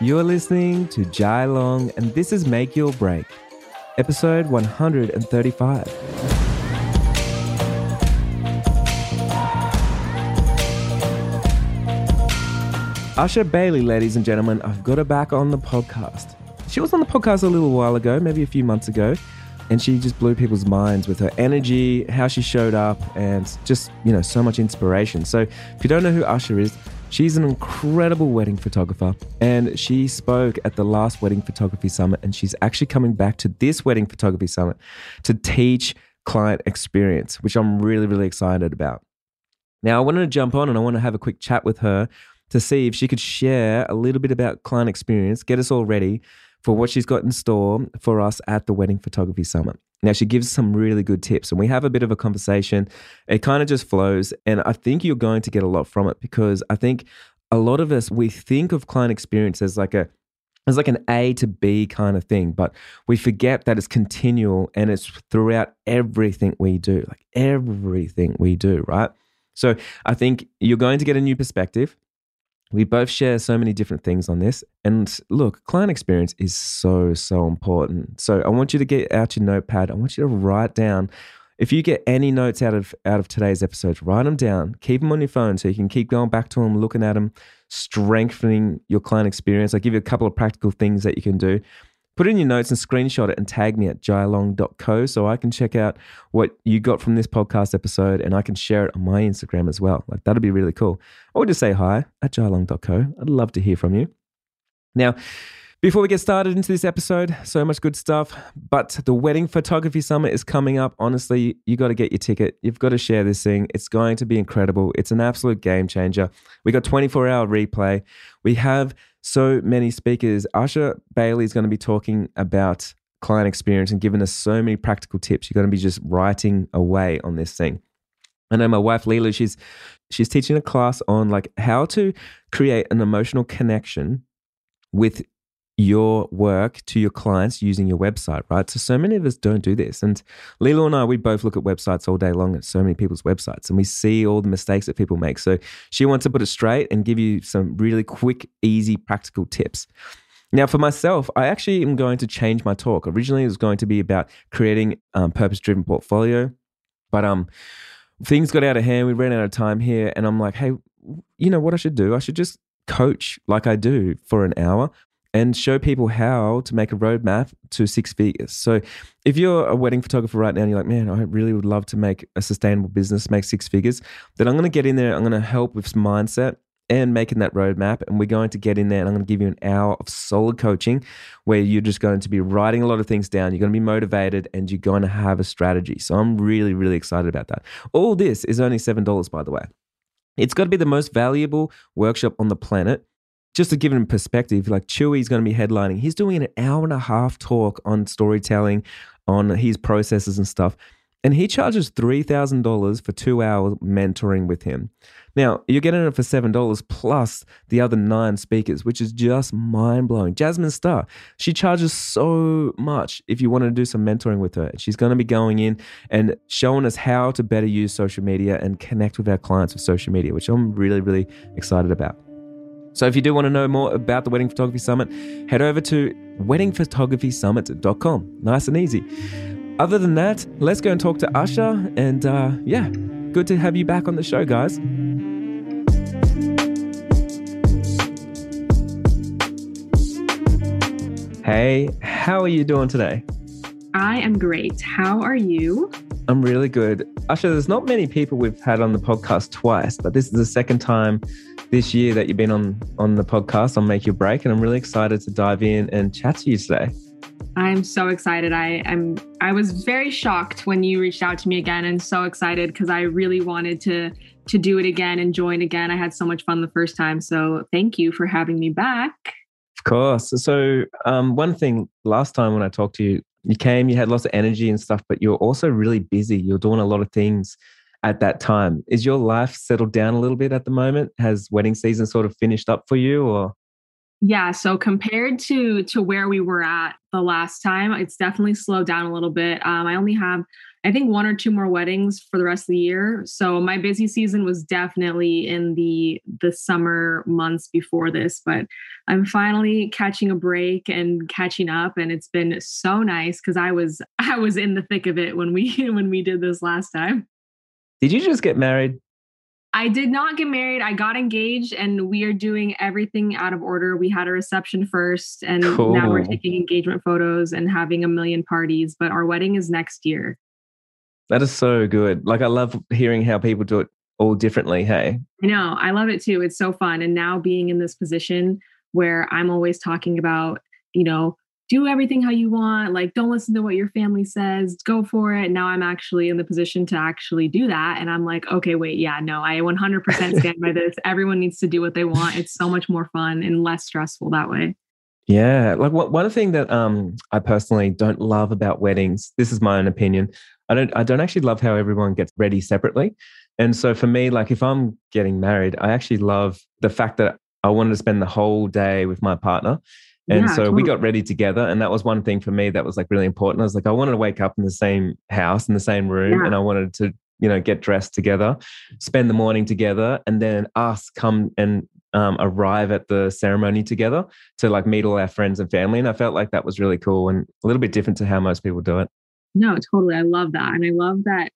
You're listening to Jai Long, and this is Make Your Break, episode 135. Asha Bailey, ladies and gentlemen, I've got her back on the podcast. She was on the podcast a little while ago, maybe a few months ago, and she just blew people's minds with her energy, how she showed up, and just, you know, so much inspiration. So if you don't know who Asha is, she's an incredible wedding photographer, and she spoke at the last Wedding Photography Summit, and she's actually coming back to this Wedding Photography Summit to teach client experience, which I'm really, really excited about. Now, I wanted to jump on and I want to have a quick chat with her to see if she could share a little bit about client experience, get us all ready for what she's got in store for us at the Wedding Photography Summit. Now, she gives some really good tips, and we have a bit of a conversation. It kind of just flows, and I think you're going to get a lot from it because I think a lot of us, we think of client experience as like a it's like an A to B kind of thing, but we forget that it's continual and it's throughout everything we do, like everything we do, right? So I think you're going to get a new perspective. We both share so many different things on this. And look, client experience is so, so important. So I want you to get out your notepad. I want you to write down. If you get any notes out of out of today's episode, write them down. Keep them on your phone so you can keep going back to them, looking at them, strengthening your client experience. I give you a couple of practical things that you can do put in your notes and screenshot it and tag me at jailong.co so I can check out what you got from this podcast episode and I can share it on my Instagram as well. Like that'd be really cool. Or just say hi at jailong.co. I'd love to hear from you. Now, before we get started into this episode, so much good stuff. But the Wedding Photography Summit is coming up. Honestly, you got to get your ticket. You've got to share this thing. It's going to be incredible. It's an absolute game changer. We got 24 hour replay. We have so many speakers. Asha Bailey is going to be talking about client experience and giving us so many practical tips. You're going to be just writing away on this thing. I know my wife Lila, she's she's teaching a class on like how to create an emotional connection with your work to your clients using your website, right? So, so many of us don't do this. And Lila and I, we both look at websites all day long at so many people's websites and we see all the mistakes that people make. So, she wants to put it straight and give you some really quick, easy, practical tips. Now, for myself, I actually am going to change my talk. Originally, it was going to be about creating um, purpose-driven portfolio, but um, things got out of hand. We ran out of time here, and I'm like, hey, you know what I should do? I should just coach like I do for an hour and show people how to make a roadmap to six figures. So, if you're a wedding photographer right now and you're like, man, I really would love to make a sustainable business, make six figures, then I'm going to get in there. I'm going to help with mindset and making that roadmap. And we're going to get in there and I'm going to give you an hour of solid coaching where you're just going to be writing a lot of things down. You're going to be motivated and you're going to have a strategy. So, I'm really, really excited about that. All this is only $7, by the way. It's got to be the most valuable workshop on the planet just to give him perspective, like Chewy's going to be headlining. He's doing an hour and a half talk on storytelling, on his processes and stuff. And he charges $3,000 for two hours mentoring with him. Now, you're getting it for $7 plus the other nine speakers, which is just mind blowing. Jasmine Star, she charges so much if you want to do some mentoring with her. She's going to be going in and showing us how to better use social media and connect with our clients with social media, which I'm really, really excited about. So if you do want to know more about the Wedding Photography Summit, head over to weddingphotographysummit.com. Nice and easy. Other than that, let's go and talk to Asha. And uh, yeah, good to have you back on the show, guys. Hey, how are you doing today? I am great. How are you? I'm really good. Asha, there's not many people we've had on the podcast twice, but this is the second time this year that you've been on on the podcast on Make Your Break, and I'm really excited to dive in and chat to you today. I'm so excited. I am I was very shocked when you reached out to me again and so excited because I really wanted to to do it again and join again. I had so much fun the first time. So thank you for having me back. Of course. So um, one thing last time when I talked to you, you came, you had lots of energy and stuff, but you're also really busy. You're doing a lot of things at that time. Is your life settled down a little bit at the moment? Has wedding season sort of finished up for you or? Yeah, so compared to to where we were at the last time, it's definitely slowed down a little bit. Um, I only have I think one or two more weddings for the rest of the year. So my busy season was definitely in the the summer months before this, but I'm finally catching a break and catching up and it's been so nice cuz I was I was in the thick of it when we when we did this last time. Did you just get married? I did not get married. I got engaged and we are doing everything out of order. We had a reception first and cool. now we're taking engagement photos and having a million parties, but our wedding is next year. That is so good. Like I love hearing how people do it all differently. Hey. I know. I love it too. It's so fun. And now being in this position where I'm always talking about, you know, do everything how you want, like don't listen to what your family says, go for it. Now I'm actually in the position to actually do that. And I'm like, okay, wait, yeah, no, I 100% stand by this. Everyone needs to do what they want. It's so much more fun and less stressful that way. Yeah, like one thing that um, I personally don't love about weddings. This is my own opinion. I don't I don't actually love how everyone gets ready separately. And so for me, like if I'm getting married, I actually love the fact that I wanted to spend the whole day with my partner. And yeah, so totally. we got ready together. And that was one thing for me that was like really important. I was like, I wanted to wake up in the same house, in the same room, yeah. and I wanted to, you know, get dressed together, spend the morning together, and then us come and um, arrive at the ceremony together to like meet all our friends and family. And I felt like that was really cool and a little bit different to how most people do it. No, totally. I love that. And I love that.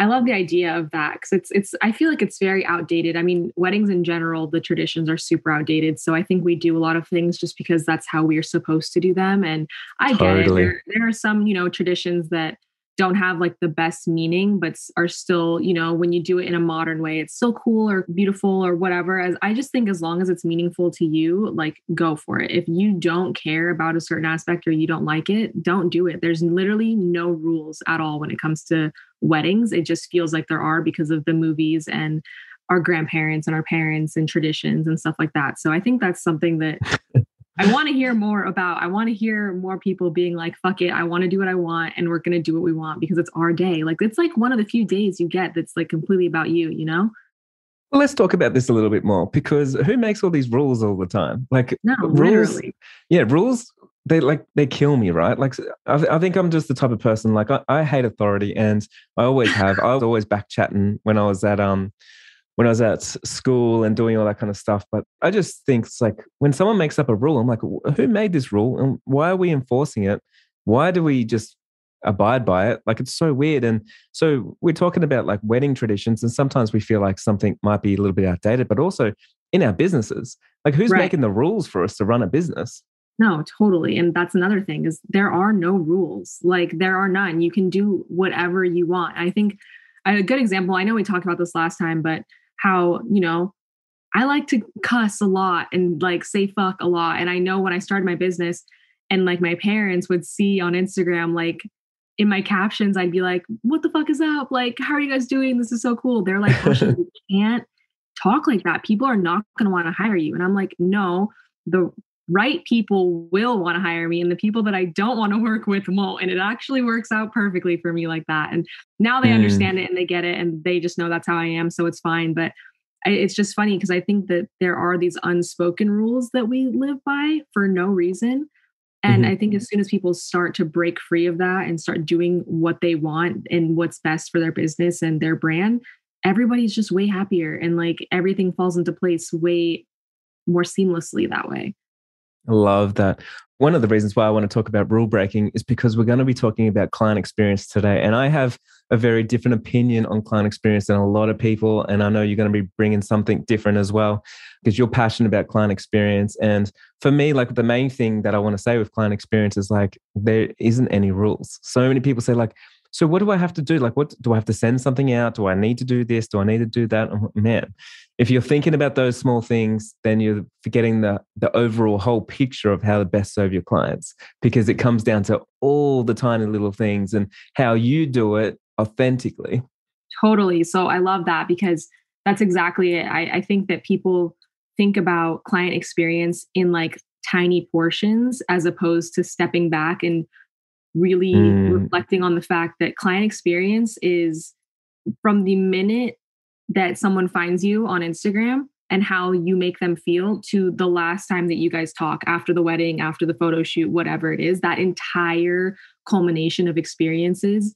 I love the idea of that because it's it's I feel like it's very outdated. I mean, weddings in general, the traditions are super outdated. So I think we do a lot of things just because that's how we are supposed to do them. And I totally. get it. There, there are some, you know, traditions that don't have like the best meaning but are still you know when you do it in a modern way it's still cool or beautiful or whatever as i just think as long as it's meaningful to you like go for it. If you don't care about a certain aspect or you don't like it don't do it. There's literally no rules at all when it comes to weddings. It just feels like there are because of the movies and our grandparents and our parents and traditions and stuff like that. So i think that's something that I want to hear more about, I want to hear more people being like, fuck it, I want to do what I want and we're going to do what we want because it's our day. Like, it's like one of the few days you get that's like completely about you, you know? Well, let's talk about this a little bit more because who makes all these rules all the time? Like, no, rules, literally. yeah, rules, they like, they kill me, right? Like, I, I think I'm just the type of person, like, I, I hate authority and I always have. I was always back chatting when I was at, um, when I was at school and doing all that kind of stuff. But I just think it's like when someone makes up a rule, I'm like, who made this rule and why are we enforcing it? Why do we just abide by it? Like it's so weird. And so we're talking about like wedding traditions, and sometimes we feel like something might be a little bit outdated, but also in our businesses, like who's right. making the rules for us to run a business? No, totally. And that's another thing is there are no rules. Like there are none. You can do whatever you want. I think a good example, I know we talked about this last time, but how, you know, I like to cuss a lot and like say fuck a lot. And I know when I started my business and like my parents would see on Instagram, like in my captions, I'd be like, what the fuck is up? Like, how are you guys doing? This is so cool. They're like, oh, you can't talk like that. People are not going to want to hire you. And I'm like, no, the right people will want to hire me and the people that I don't want to work with won't. And it actually works out perfectly for me like that. And now they mm. understand it and they get it and they just know that's how I am. So it's fine. But I, it's just funny because I think that there are these unspoken rules that we live by for no reason. And mm-hmm. I think as soon as people start to break free of that and start doing what they want and what's best for their business and their brand, everybody's just way happier and like everything falls into place way more seamlessly that way. Love that. One of the reasons why I want to talk about rule breaking is because we're going to be talking about client experience today. And I have a very different opinion on client experience than a lot of people. And I know you're going to be bringing something different as well because you're passionate about client experience. And for me, like the main thing that I want to say with client experience is like, there isn't any rules. So many people say, like, so what do I have to do? Like, what do I have to send something out? Do I need to do this? Do I need to do that? Oh, man, if you're thinking about those small things, then you're forgetting the the overall whole picture of how to best serve your clients because it comes down to all the tiny little things and how you do it authentically. Totally. So I love that because that's exactly it. I, I think that people think about client experience in like tiny portions as opposed to stepping back and really mm. reflecting on the fact that client experience is from the minute that someone finds you on Instagram and how you make them feel to the last time that you guys talk after the wedding, after the photo shoot, whatever it is, that entire culmination of experiences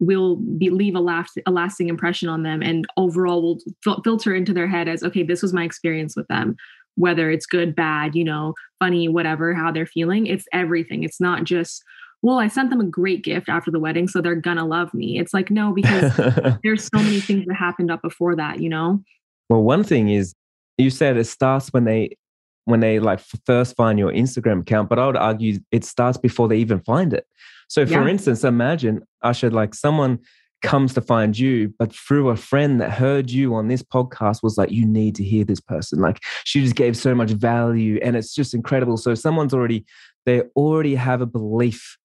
will be leave a, last, a lasting impression on them and overall will fil- filter into their head as okay this was my experience with them. Whether it's good bad you know funny whatever how they're feeling it's everything. It's not just well i sent them a great gift after the wedding so they're gonna love me it's like no because there's so many things that happened up before that you know well one thing is you said it starts when they when they like first find your instagram account but i would argue it starts before they even find it so, for yeah. instance, imagine I Asha, like someone comes to find you, but through a friend that heard you on this podcast was like, you need to hear this person. Like, she just gave so much value and it's just incredible. So, someone's already, they already have a belief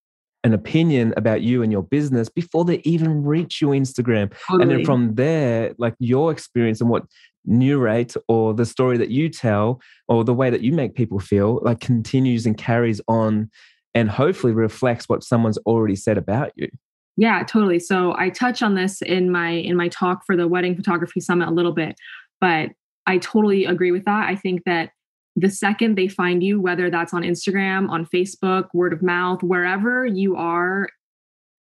an opinion about you and your business before they even reach your Instagram. Totally. And then from there, like your experience and what narrate or the story that you tell or the way that you make people feel like continues and carries on and hopefully reflects what someone's already said about you. Yeah, totally. So I touch on this in my in my talk for the wedding photography summit a little bit, but I totally agree with that. I think that the second they find you whether that's on Instagram, on Facebook, word of mouth, wherever you are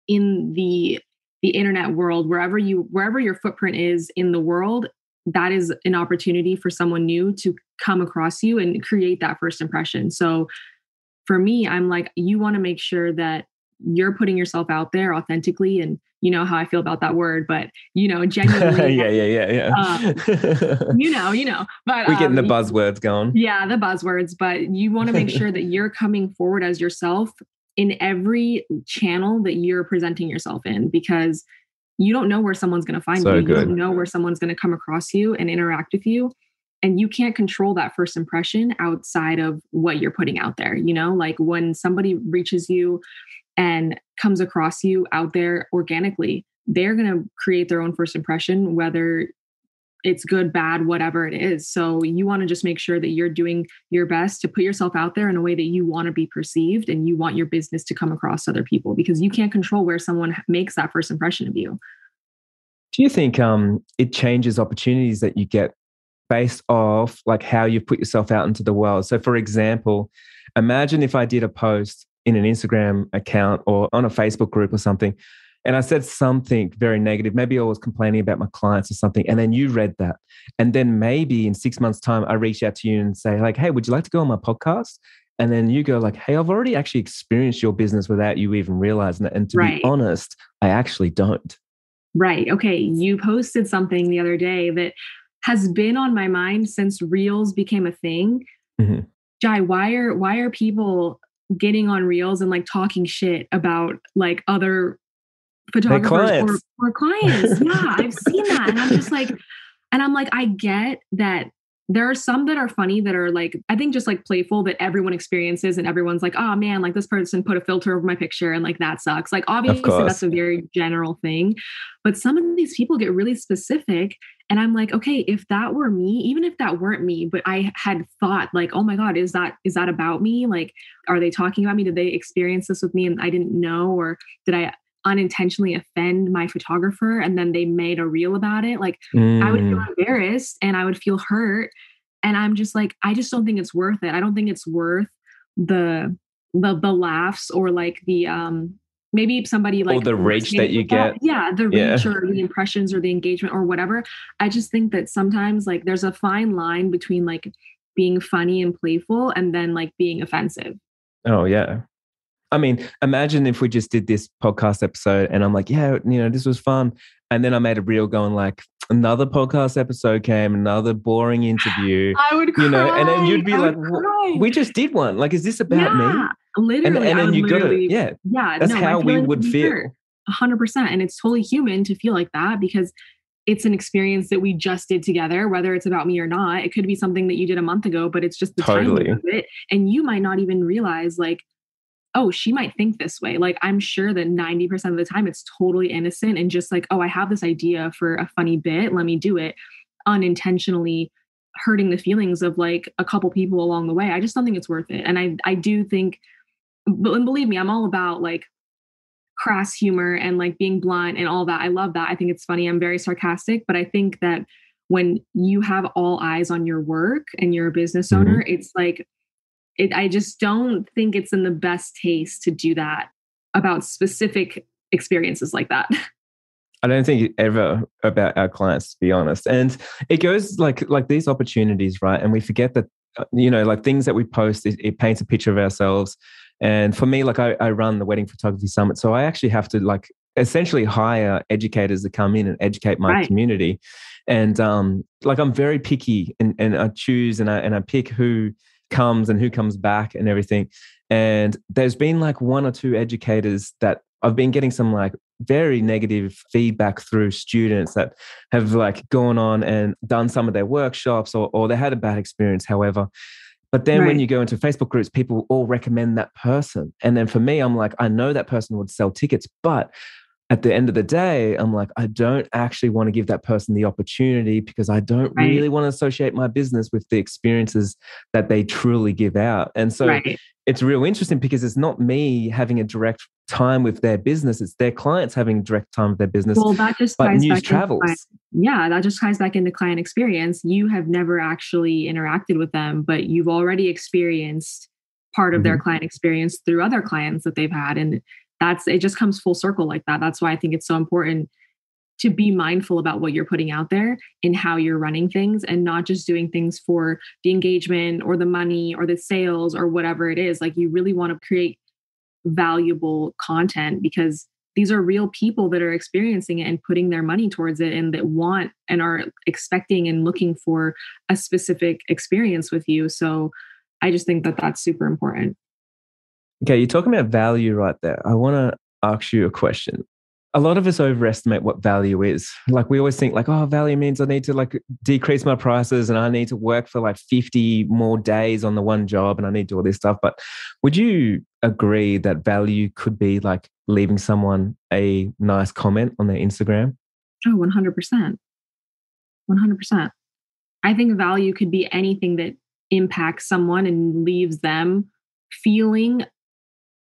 in the the internet world, wherever you wherever your footprint is in the world, that is an opportunity for someone new to come across you and create that first impression. So for me, I'm like, you want to make sure that you're putting yourself out there authentically and you know how I feel about that word, but you know, genuinely. yeah, yeah, yeah, yeah. Um, you know, you know, but we're getting um, the buzzwords going. Yeah, the buzzwords, but you want to make sure that you're coming forward as yourself in every channel that you're presenting yourself in because you don't know where someone's going to find so you. Good. You don't know where someone's going to come across you and interact with you and you can't control that first impression outside of what you're putting out there you know like when somebody reaches you and comes across you out there organically they're going to create their own first impression whether it's good bad whatever it is so you want to just make sure that you're doing your best to put yourself out there in a way that you want to be perceived and you want your business to come across to other people because you can't control where someone makes that first impression of you do you think um, it changes opportunities that you get based off like how you put yourself out into the world. So, for example, imagine if I did a post in an Instagram account or on a Facebook group or something, and I said something very negative. Maybe I was complaining about my clients or something, and then you read that, and then maybe in six months' time, I reach out to you and say like, "Hey, would you like to go on my podcast?" And then you go like, "Hey, I've already actually experienced your business without you even realizing it." And to right. be honest, I actually don't. Right. Okay. You posted something the other day that has been on my mind since reels became a thing. Mm-hmm. Jai, why are why are people getting on reels and like talking shit about like other photographers or, or clients? yeah, I've seen that. And I'm just like, and I'm like, I get that there are some that are funny that are like i think just like playful that everyone experiences and everyone's like oh man like this person put a filter over my picture and like that sucks like obviously that's a very general thing but some of these people get really specific and i'm like okay if that were me even if that weren't me but i had thought like oh my god is that is that about me? Like are they talking about me? Did they experience this with me and i didn't know? Or did i unintentionally offend my photographer and then they made a reel about it? Like mm. i would feel mm. embarrassed and i would feel hurt. And i'm just like i just don't think it's worth it. I don't think it's worth the the the laughs or like the um maybe somebody oh, like or the reach that you get yeah the yeah. reach or the impressions or the engagement or whatever i just think that sometimes like there's a fine line between like being funny and playful and then like being offensive oh yeah I mean, imagine if we just did this podcast episode and I'm like, yeah, you know, this was fun. And then I made a reel going like, another podcast episode came, another boring interview. I would cry. You know, and then you'd be like, we just did one. Like, is this about yeah, me? Literally. And, and then you to, yeah. Yeah. That's no, how we like would feel. A hundred percent. And it's totally human to feel like that because it's an experience that we just did together, whether it's about me or not. It could be something that you did a month ago, but it's just the totally. timing of it. And you might not even realize like oh, she might think this way. Like, I'm sure that 90% of the time it's totally innocent and just like, oh, I have this idea for a funny bit. Let me do it unintentionally hurting the feelings of like a couple people along the way. I just don't think it's worth it. And I, I do think, and believe me, I'm all about like crass humor and like being blunt and all that. I love that. I think it's funny. I'm very sarcastic, but I think that when you have all eyes on your work and you're a business mm-hmm. owner, it's like it, I just don't think it's in the best taste to do that about specific experiences like that. I don't think ever about our clients, to be honest. And it goes like like these opportunities, right? And we forget that uh, you know, like things that we post, it, it paints a picture of ourselves. And for me, like I, I run the wedding photography summit, so I actually have to like essentially hire educators to come in and educate my right. community. And um, like I'm very picky, and and I choose and I and I pick who comes and who comes back and everything. And there's been like one or two educators that I've been getting some like very negative feedback through students that have like gone on and done some of their workshops or, or they had a bad experience, however. But then right. when you go into Facebook groups, people all recommend that person. And then for me, I'm like, I know that person would sell tickets, but at the end of the day, I'm like, I don't actually want to give that person the opportunity because I don't right. really want to associate my business with the experiences that they truly give out. And so right. it's real interesting because it's not me having a direct time with their business, it's their clients having direct time with their business. Well, that just but news back travels. yeah, that just ties back into client experience. You have never actually interacted with them, but you've already experienced part of mm-hmm. their client experience through other clients that they've had. And that's it just comes full circle like that. That's why i think it's so important to be mindful about what you're putting out there and how you're running things and not just doing things for the engagement or the money or the sales or whatever it is. Like you really want to create valuable content because these are real people that are experiencing it and putting their money towards it and that want and are expecting and looking for a specific experience with you. So i just think that that's super important Okay, you're talking about value right there. I want to ask you a question. A lot of us overestimate what value is. Like we always think like, oh, value means I need to like decrease my prices and I need to work for like 50 more days on the one job and I need to do all this stuff. But would you agree that value could be like leaving someone a nice comment on their Instagram? Oh, 100%. 100%. I think value could be anything that impacts someone and leaves them feeling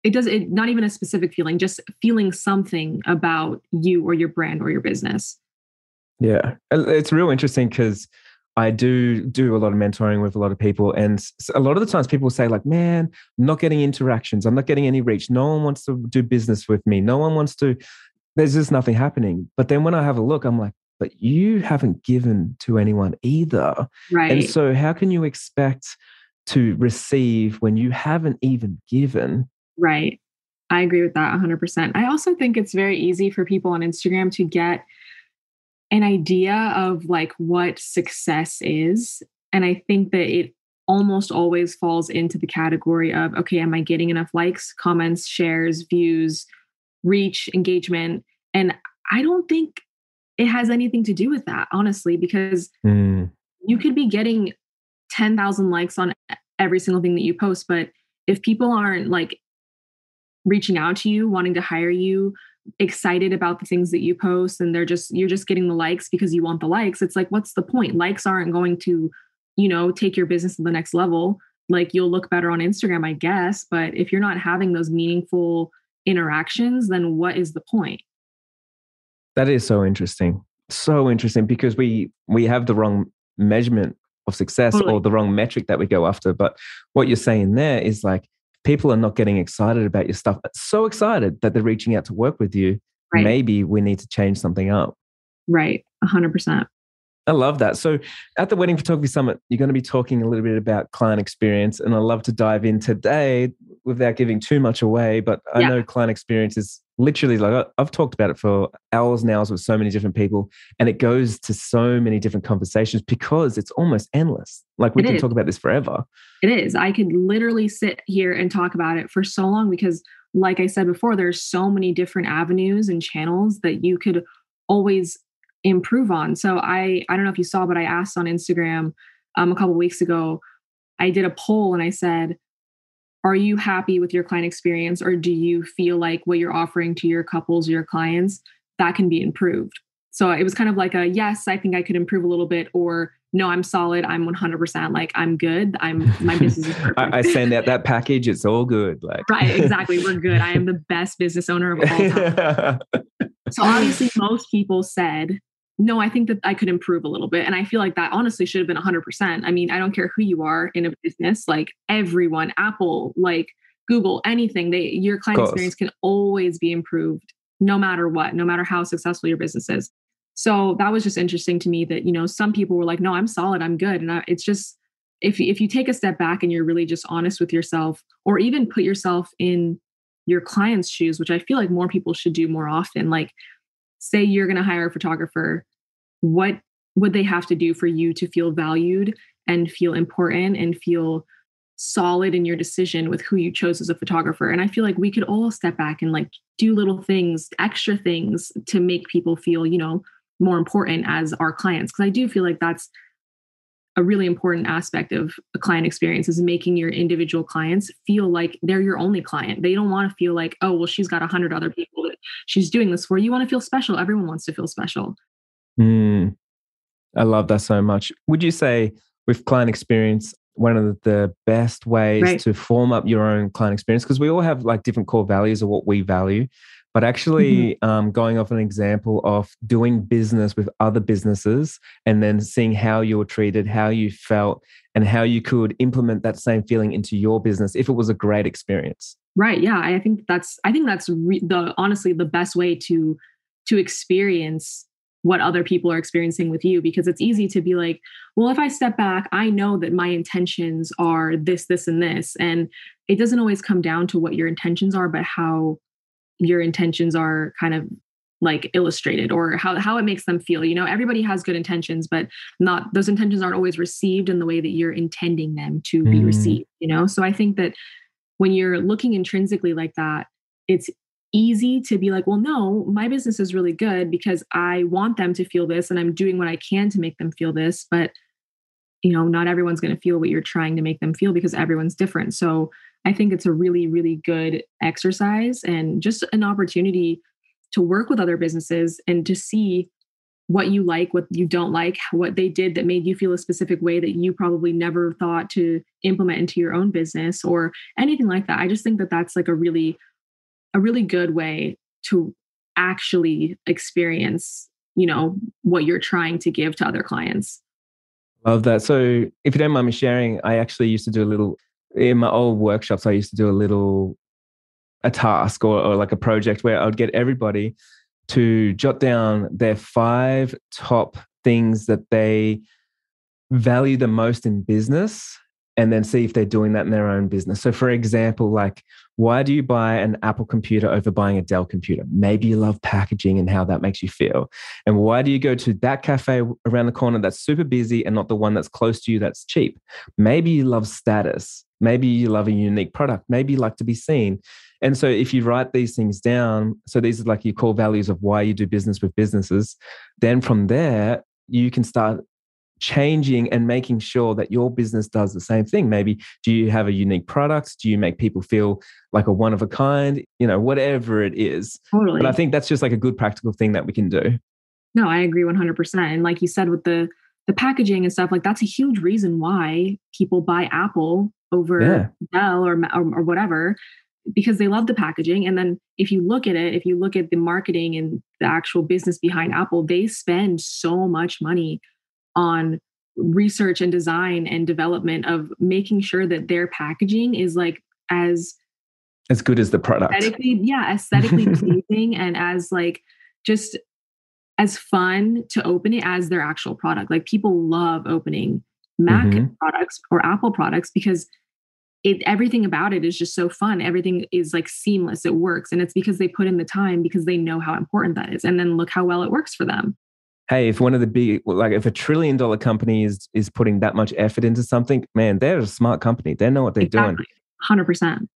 it does it not even a specific feeling just feeling something about you or your brand or your business yeah it's real interesting because I do do a lot of mentoring with a lot of people, and a lot of the times people say like, "Man, I'm not getting interactions. I'm not getting any reach. No one wants to do business with me. No one wants to. There's just nothing happening." But then when I have a look, I'm like, "But you haven't given to anyone either, right?" And so, how can you expect to receive when you haven't even given? Right. I agree with that 100%. I also think it's very easy for people on Instagram to get an idea of like what success is. And I think that it almost always falls into the category of okay, am I getting enough likes, comments, shares, views, reach, engagement? And I don't think it has anything to do with that, honestly, because mm. you could be getting 10,000 likes on every single thing that you post, but if people aren't like reaching out to you, wanting to hire you, excited about the things that you post, and they're just, you're just getting the likes because you want the likes. It's like, what's the point? Likes aren't going to, you know, take your business to the next level. Like you'll look better on Instagram, I guess. But if you're not having those meaningful interactions, then what is the point? That is so interesting. So interesting because we we have the wrong measurement of success totally. or the wrong metric that we go after. But what you're saying there is like people are not getting excited about your stuff, so excited that they're reaching out to work with you, right. maybe we need to change something up. Right. 100%. I love that. So, at the Wedding Photography Summit, you're going to be talking a little bit about client experience. And I love to dive in today without giving too much away. But I yeah. know client experience is literally like I've talked about it for hours and hours with so many different people. And it goes to so many different conversations because it's almost endless. Like we it can is. talk about this forever. It is. I could literally sit here and talk about it for so long because, like I said before, there's so many different avenues and channels that you could always improve on. So I I don't know if you saw, but I asked on Instagram um, a couple weeks ago. I did a poll and I said, "Are you happy with your client experience, or do you feel like what you're offering to your couples, your clients, that can be improved?" So it was kind of like a yes, I think I could improve a little bit, or no, I'm solid. I'm 100% like I'm good. I'm my business is perfect. I, I send out that package. It's all good. Like right, exactly. We're good. I am the best business owner of all time. so obviously, most people said no, I think that I could improve a little bit. And I feel like that honestly should have been 100%. I mean, I don't care who you are in a business, like everyone, Apple, like Google, anything, they your client experience can always be improved no matter what, no matter how successful your business is. So that was just interesting to me that, you know, some people were like, no, I'm solid, I'm good. And I, it's just, if, if you take a step back and you're really just honest with yourself, or even put yourself in your client's shoes, which I feel like more people should do more often, like say you're going to hire a photographer, what would they have to do for you to feel valued and feel important and feel solid in your decision with who you chose as a photographer? And i feel like we could all step back and like do little things extra things to make people feel you know more important as our clients because i do feel like that's a really important aspect of a client experience is making your individual clients feel like they're your only client. They don't want to feel like oh well she's got a hundred other people that she's doing this for. You want to feel special. Everyone wants to feel special. Mm, i love that so much. Would you say with client experience one of the best ways right. to form up your own client experience because we all have like different core values of what we value but actually mm-hmm. um, going off an example of doing business with other businesses and then seeing how you were treated how you felt and how you could implement that same feeling into your business if it was a great experience right yeah i think that's i think that's re- the honestly the best way to to experience what other people are experiencing with you because it's easy to be like well if i step back i know that my intentions are this this and this and it doesn't always come down to what your intentions are but how your intentions are kind of like illustrated or how, how it makes them feel you know everybody has good intentions but not those intentions aren't always received in the way that you're intending them to be mm. received you know so i think that when you're looking intrinsically like that it's easy to be like, well, no, my business is really good because I want them to feel this and I'm doing what I can to make them feel this. But, you know, not everyone's going to feel what you're trying to make them feel because everyone's different. So I think it's a really, really good exercise and just an opportunity to work with other businesses and to see what you like, what you don't like, what they did that made you feel a specific way that you probably never thought to implement into your own business or anything like that. I just think that that's like a really a really good way to actually experience you know what you're trying to give to other clients love that so if you don't mind me sharing i actually used to do a little in my old workshops i used to do a little a task or, or like a project where i would get everybody to jot down their five top things that they value the most in business and then see if they're doing that in their own business. So, for example, like, why do you buy an Apple computer over buying a Dell computer? Maybe you love packaging and how that makes you feel. And why do you go to that cafe around the corner that's super busy and not the one that's close to you that's cheap? Maybe you love status. Maybe you love a unique product. Maybe you like to be seen. And so, if you write these things down, so these are like your core values of why you do business with businesses, then from there, you can start changing and making sure that your business does the same thing. Maybe do you have a unique product? Do you make people feel like a one of a kind? You know whatever it is. Totally. but i think that's just like a good practical thing that we can do. No i agree 100% and like you said with the the packaging and stuff like that's a huge reason why people buy apple over yeah. dell or, or, or whatever because they love the packaging and then if you look at it if you look at the marketing and the actual business behind apple they spend so much money on research and design and development of making sure that their packaging is like as as good as the product. aesthetically yeah aesthetically pleasing and as like just as fun to open it as their actual product. Like people love opening mac mm-hmm. products or apple products because it everything about it is just so fun. Everything is like seamless. It works. And it's because they put in the time because they know how important that is. And then look how well it works for them hey, if one of the big, like if a trillion dollar company is is putting that much effort into something, man, they're a smart company. They know what they're exactly. doing. Hundred percent.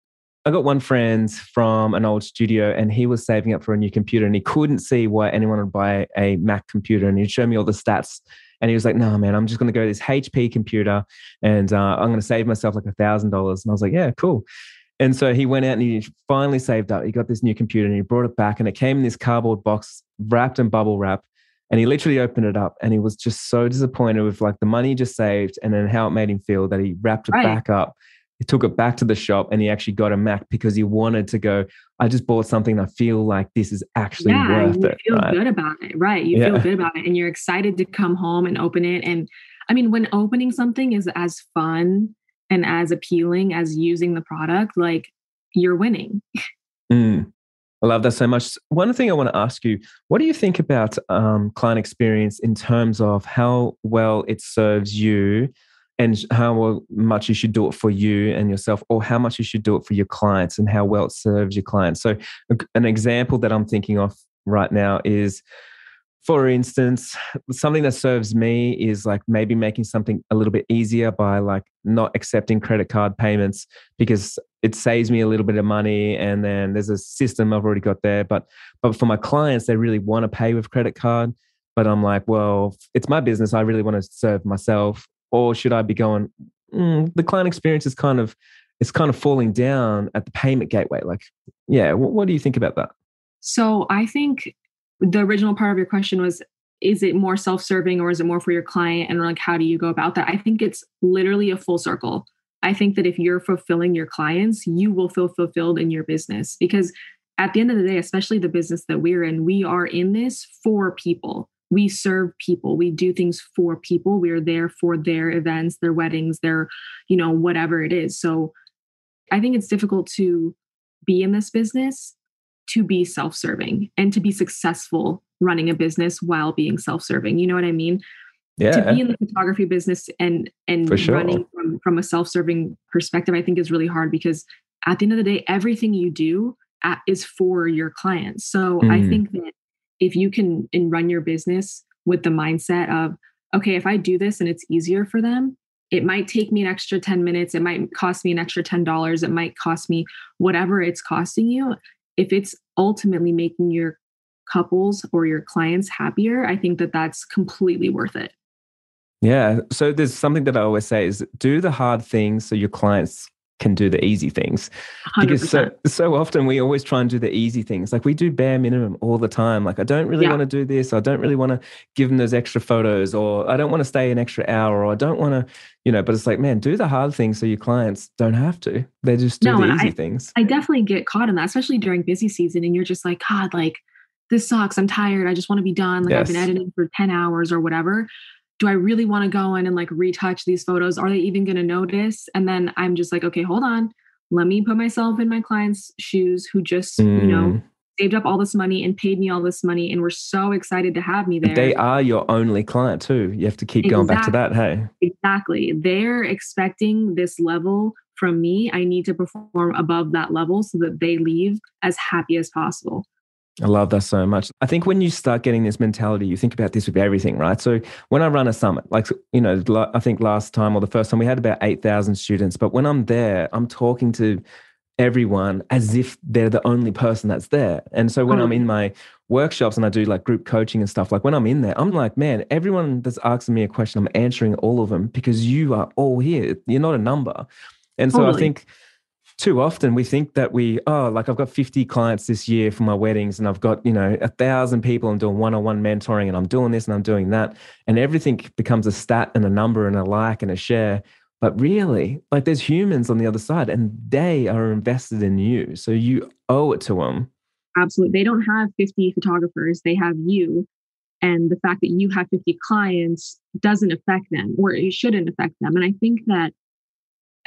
I got one friend from an old studio and he was saving up for a new computer and he couldn't see why anyone would buy a Mac computer. And he'd show me all the stats. And he was like, no, man, I'm just going to go to this HP computer and uh, I'm going to save myself like a $1,000. And I was like, yeah, cool. And so he went out and he finally saved up. He got this new computer and he brought it back and it came in this cardboard box wrapped in bubble wrap and he literally opened it up and he was just so disappointed with like the money he just saved and then how it made him feel that he wrapped it right. back up. He took it back to the shop and he actually got a Mac because he wanted to go, I just bought something I feel like this is actually yeah, worth you it. feel right? good about it. Right. You yeah. feel good about it and you're excited to come home and open it. And I mean, when opening something is as fun and as appealing as using the product, like you're winning. Mm. I love that so much. One thing I want to ask you what do you think about um, client experience in terms of how well it serves you and how much you should do it for you and yourself, or how much you should do it for your clients and how well it serves your clients? So, an example that I'm thinking of right now is for instance, something that serves me is like maybe making something a little bit easier by like not accepting credit card payments because it saves me a little bit of money and then there's a system I've already got there. But but for my clients, they really want to pay with credit card. But I'm like, well, it's my business. I really want to serve myself. Or should I be going, mm, the client experience is kind of it's kind of falling down at the payment gateway. Like, yeah, what, what do you think about that? So I think the original part of your question was is it more self-serving or is it more for your client? And like how do you go about that? I think it's literally a full circle. I think that if you're fulfilling your clients you will feel fulfilled in your business because at the end of the day especially the business that we're in we are in this for people. We serve people. We do things for people. We're there for their events their weddings their you know whatever it is. So i think it's difficult to be in this business to be self-serving and to be successful running a business while being self-serving. You know what I mean? Yeah. To be in the photography business and and sure. running from, from a self-serving perspective, I think is really hard because at the end of the day, everything you do at, is for your clients. So mm. I think that if you can and run your business with the mindset of, okay, if I do this and it's easier for them, it might take me an extra 10 minutes. It might cost me an extra $10. It might cost me whatever it's costing you if it's ultimately making your couples or your clients happier, I think that that's completely worth it. Yeah. So there's something that I always say is do the hard things so your clients can do the easy things. 100%. Because so so often we always try and do the easy things. Like we do bare minimum all the time. Like I don't really yeah. want to do this. I don't really want to give them those extra photos, or I don't want to stay an extra hour, or I don't want to, you know. But it's like, man, do the hard things so your clients don't have to. They just do no, the easy I, things. I definitely get caught in that, especially during busy season, and you're just like, God, like this sucks. I'm tired. I just want to be done. Like yes. I've been editing for 10 hours or whatever do I really want to go in and like retouch these photos? Are they even going to notice? And then I'm just like, okay, hold on. Let me put myself in my client's shoes who just, mm. you know, mm. saved up all this money and paid me all this money and were so excited to have me there. They are your only client too. You have to keep exactly. going back to that. Hey. Exactly. They're expecting this level from me. I need to perform above that level so that they leave as happy as possible. I love that so much. I think when you start getting this mentality, you think about this with everything, right? So when I run a summit, like, you know, I think last time or the first time we had about 8,000 students, but when I'm there, I'm talking to everyone as if they're the only person that's there. And so when I'm mm-hmm. in my workshops and I do like group coaching and stuff, like when I'm in there, I'm like, man, everyone that's asking me a question, I'm answering all of them because you are all here. You're not a number. And so totally. I think too often we think that we oh like i've got 50 clients this year for my weddings and i've got you know a thousand people i'm doing one-on-one mentoring and i'm doing this and i'm doing that. And everything becomes a stat and a number and a like and a share. But really like there's humans on the other side and they are invested in you. So you owe it to them absolutely they don't have 50 photographers they have you. And the fact that you have 50 clients doesn't affect them or it shouldn't affect them. And i think that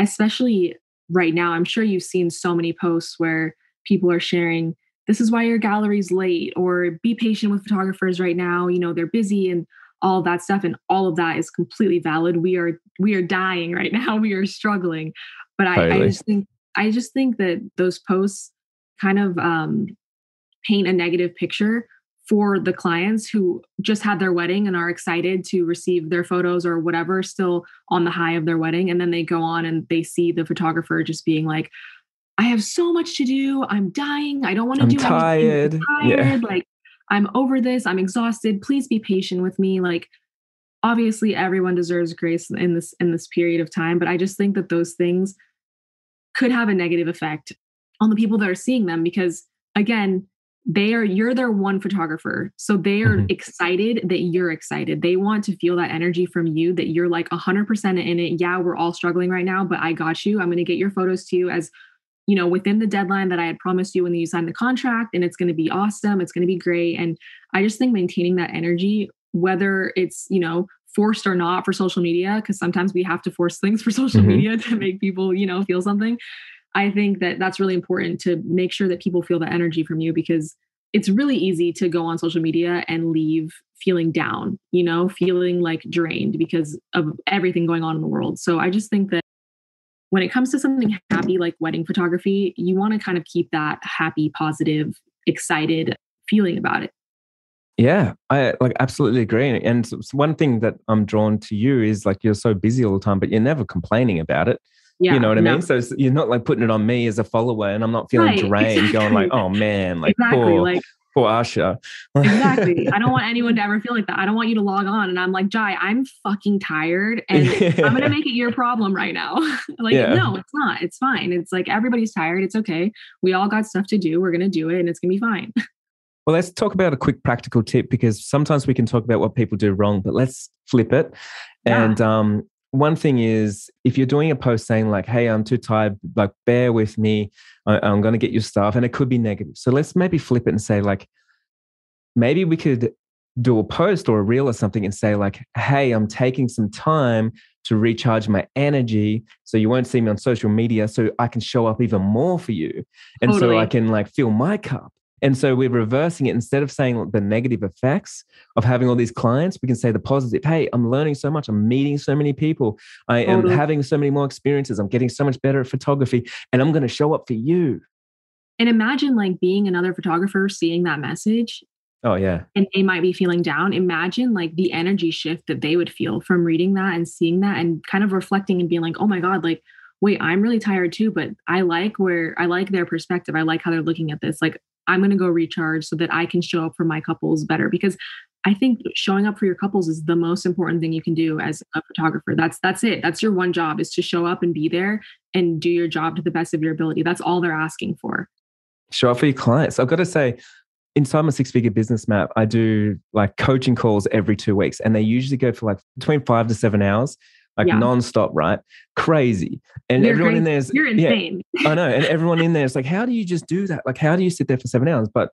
especially right now i'm sure you've seen so many posts where people are sharing this is why your gallery's late or be patient with photographers right now you know they're busy and all that stuff and all of that is completely valid. We are we are dying right now. We are struggling. But I, I just think i just think that those posts kind of um, paint a negative picture for the clients who just had their wedding and are excited to receive their photos or whatever still on the high of their wedding. And then they go on and they see the photographer just being like i have so much to do. I'm dying. I don't want to do tired. anything. I'm tired. Yeah. like i'm over this. I'm exhausted. Please be patient with me. Like obviously everyone deserves grace in this in this period of time but i just think that those things could have a negative effect on the people that are seeing them because again they are you're their one photographer. So they are mm-hmm. excited that you're excited. They want to feel that energy from you that you're like 100% in it. Yeah we're all struggling right now but i got you. I'm going to get your photos to you as you know within the deadline that i had promised you when you signed the contract and it's going to be awesome. It's going to be great. And i just think maintaining that energy whether it's you know forced or not for social media because sometimes we have to force things for social mm-hmm. media to make people you know feel something I think that that's really important to make sure that people feel the energy from you because it's really easy to go on social media and leave feeling down, you know, feeling like drained because of everything going on in the world. So I just think that when it comes to something happy like wedding photography, you want to kind of keep that happy, positive, excited feeling about it. Yeah, I like absolutely agree. And one thing that I'm drawn to you is like you're so busy all the time, but you're never complaining about it. Yeah, you know what I no. mean? So you're not like putting it on me as a follower, and I'm not feeling right, drained, exactly. going like, "Oh man, like exactly, poor, like poor Asha." exactly. I don't want anyone to ever feel like that. I don't want you to log on and I'm like, "Jai, I'm fucking tired, and I'm gonna make it your problem right now." like, yeah. no, it's not. It's fine. It's like everybody's tired. It's okay. We all got stuff to do. We're gonna do it, and it's gonna be fine. Well, let's talk about a quick practical tip because sometimes we can talk about what people do wrong, but let's flip it. Yeah. And um, one thing is if you're doing a post saying like hey i'm too tired like bear with me I, i'm going to get your stuff and it could be negative so let's maybe flip it and say like maybe we could do a post or a reel or something and say like hey i'm taking some time to recharge my energy so you won't see me on social media so i can show up even more for you and totally. so i can like fill my cup and so we're reversing it. Instead of saying the negative effects of having all these clients, we can say the positive. Hey, I'm learning so much. I'm meeting so many people. I am mm-hmm. having so many more experiences. I'm getting so much better at photography. And I'm going to show up for you. And imagine like being another photographer, seeing that message. Oh, yeah. And they might be feeling down. Imagine like the energy shift that they would feel from reading that and seeing that and kind of reflecting and being like, oh my God, like, wait, I'm really tired too, but I like where I like their perspective. I like how they're looking at this. Like, I'm going to go recharge so that I can show up for my couples better because I think showing up for your couples is the most important thing you can do as a photographer. That's that's it. That's your one job is to show up and be there and do your job to the best of your ability. That's all they're asking for. Show up for your clients. I've got to say, inside my six figure business map, I do like coaching calls every two weeks, and they usually go for like between five to seven hours like yeah. nonstop, right? Crazy. And you're everyone crazy. in there's you're insane. Yeah, I know. And everyone in there is like, how do you just do that? Like, how do you sit there for seven hours? But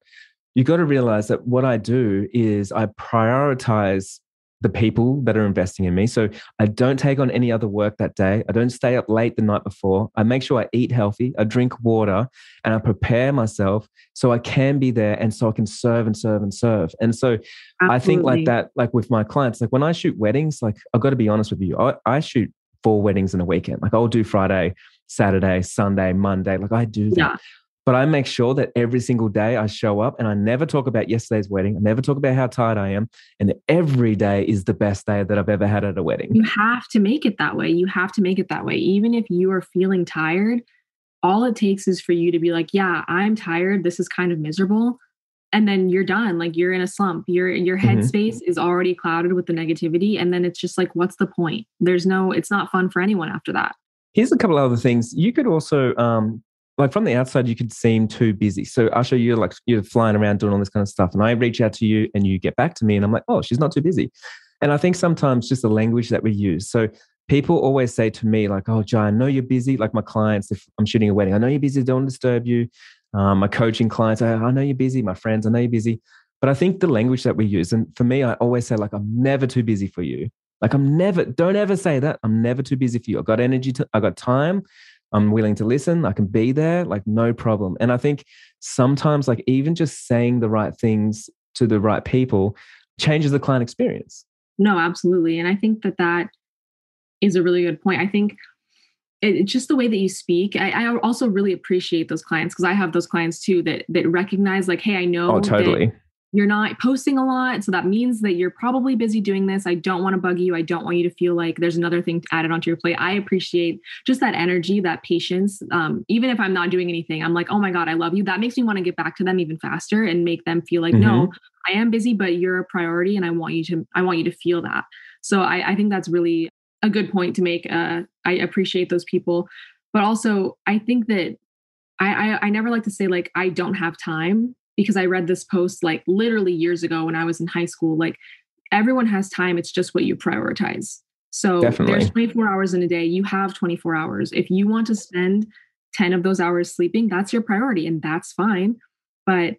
you got to realize that what I do is I prioritize the people that are investing in me. So I don't take on any other work that day. I don't stay up late the night before. I make sure I eat healthy, I drink water, and I prepare myself so I can be there and so I can serve and serve and serve. And so Absolutely. I think like that, like with my clients, like when I shoot weddings, like I've got to be honest with you, I, I shoot four weddings in a weekend. Like I'll do Friday, Saturday, Sunday, Monday. Like I do that. Yeah. But I make sure that every single day I show up and I never talk about yesterday's wedding. I never talk about how tired I am. And every day is the best day that I've ever had at a wedding. You have to make it that way. You have to make it that way. Even if you are feeling tired, all it takes is for you to be like, yeah, I'm tired. This is kind of miserable. And then you're done. Like you're in a slump. Your your mm-hmm. headspace mm-hmm. is already clouded with the negativity. And then it's just like, what's the point? There's no, it's not fun for anyone after that. Here's a couple other things. You could also um, like from the outside, you could seem too busy. So Asha, you're like you're flying around doing all this kind of stuff, and I reach out to you, and you get back to me, and I'm like, oh, she's not too busy. And I think sometimes just the language that we use. So people always say to me like, oh, Jai, I know you're busy. Like my clients, if I'm shooting a wedding, I know you're busy. Don't disturb you. Um, my coaching clients, I, I know you're busy. My friends, I know you're busy. But I think the language that we use, and for me, I always say like, I'm never too busy for you. Like I'm never, don't ever say that. I'm never too busy for you. I've got energy, to, I got time. I'm willing to listen. I can be there, like no problem. And I think sometimes, like even just saying the right things to the right people changes the client experience. No, absolutely. And I think that that is a really good point. I think it's just the way that you speak. I, I also really appreciate those clients because I have those clients too that that recognize like, hey, I oh, know oh, totally you're not posting a lot. So that means that you're probably busy doing this. I don't want to bug you. I don't want you to feel like there's another thing added onto your plate. I appreciate just that energy, that patience. Um, even if I'm not doing anything, I'm like, oh my God, I love you. That makes me want to get back to them even faster and make them feel like, mm-hmm. no, I am busy, but you're a priority. And I want you to, I want you to feel that. So I, I think that's really a good point to make. Uh, I appreciate those people. But also I think that I, I, I never like to say like I don't have time because I read this post like literally years ago when I was in high school. Like everyone has time, it's just what you prioritize. So Definitely. there's 24 hours in a day. You have 24 hours. If you want to spend 10 of those hours sleeping, that's your priority and that's fine. But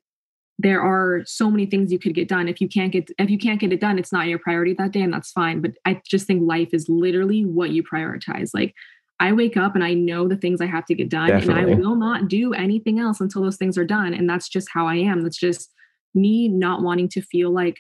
there are so many things you could get done. If you can't get if you can't get it done, it's not your priority that day and that's fine. But I just think life is literally what you prioritize. Like I wake up and I know the things I have to get done Definitely. and I will not do anything else until those things are done. And that's just how I am. That's just me not wanting to feel like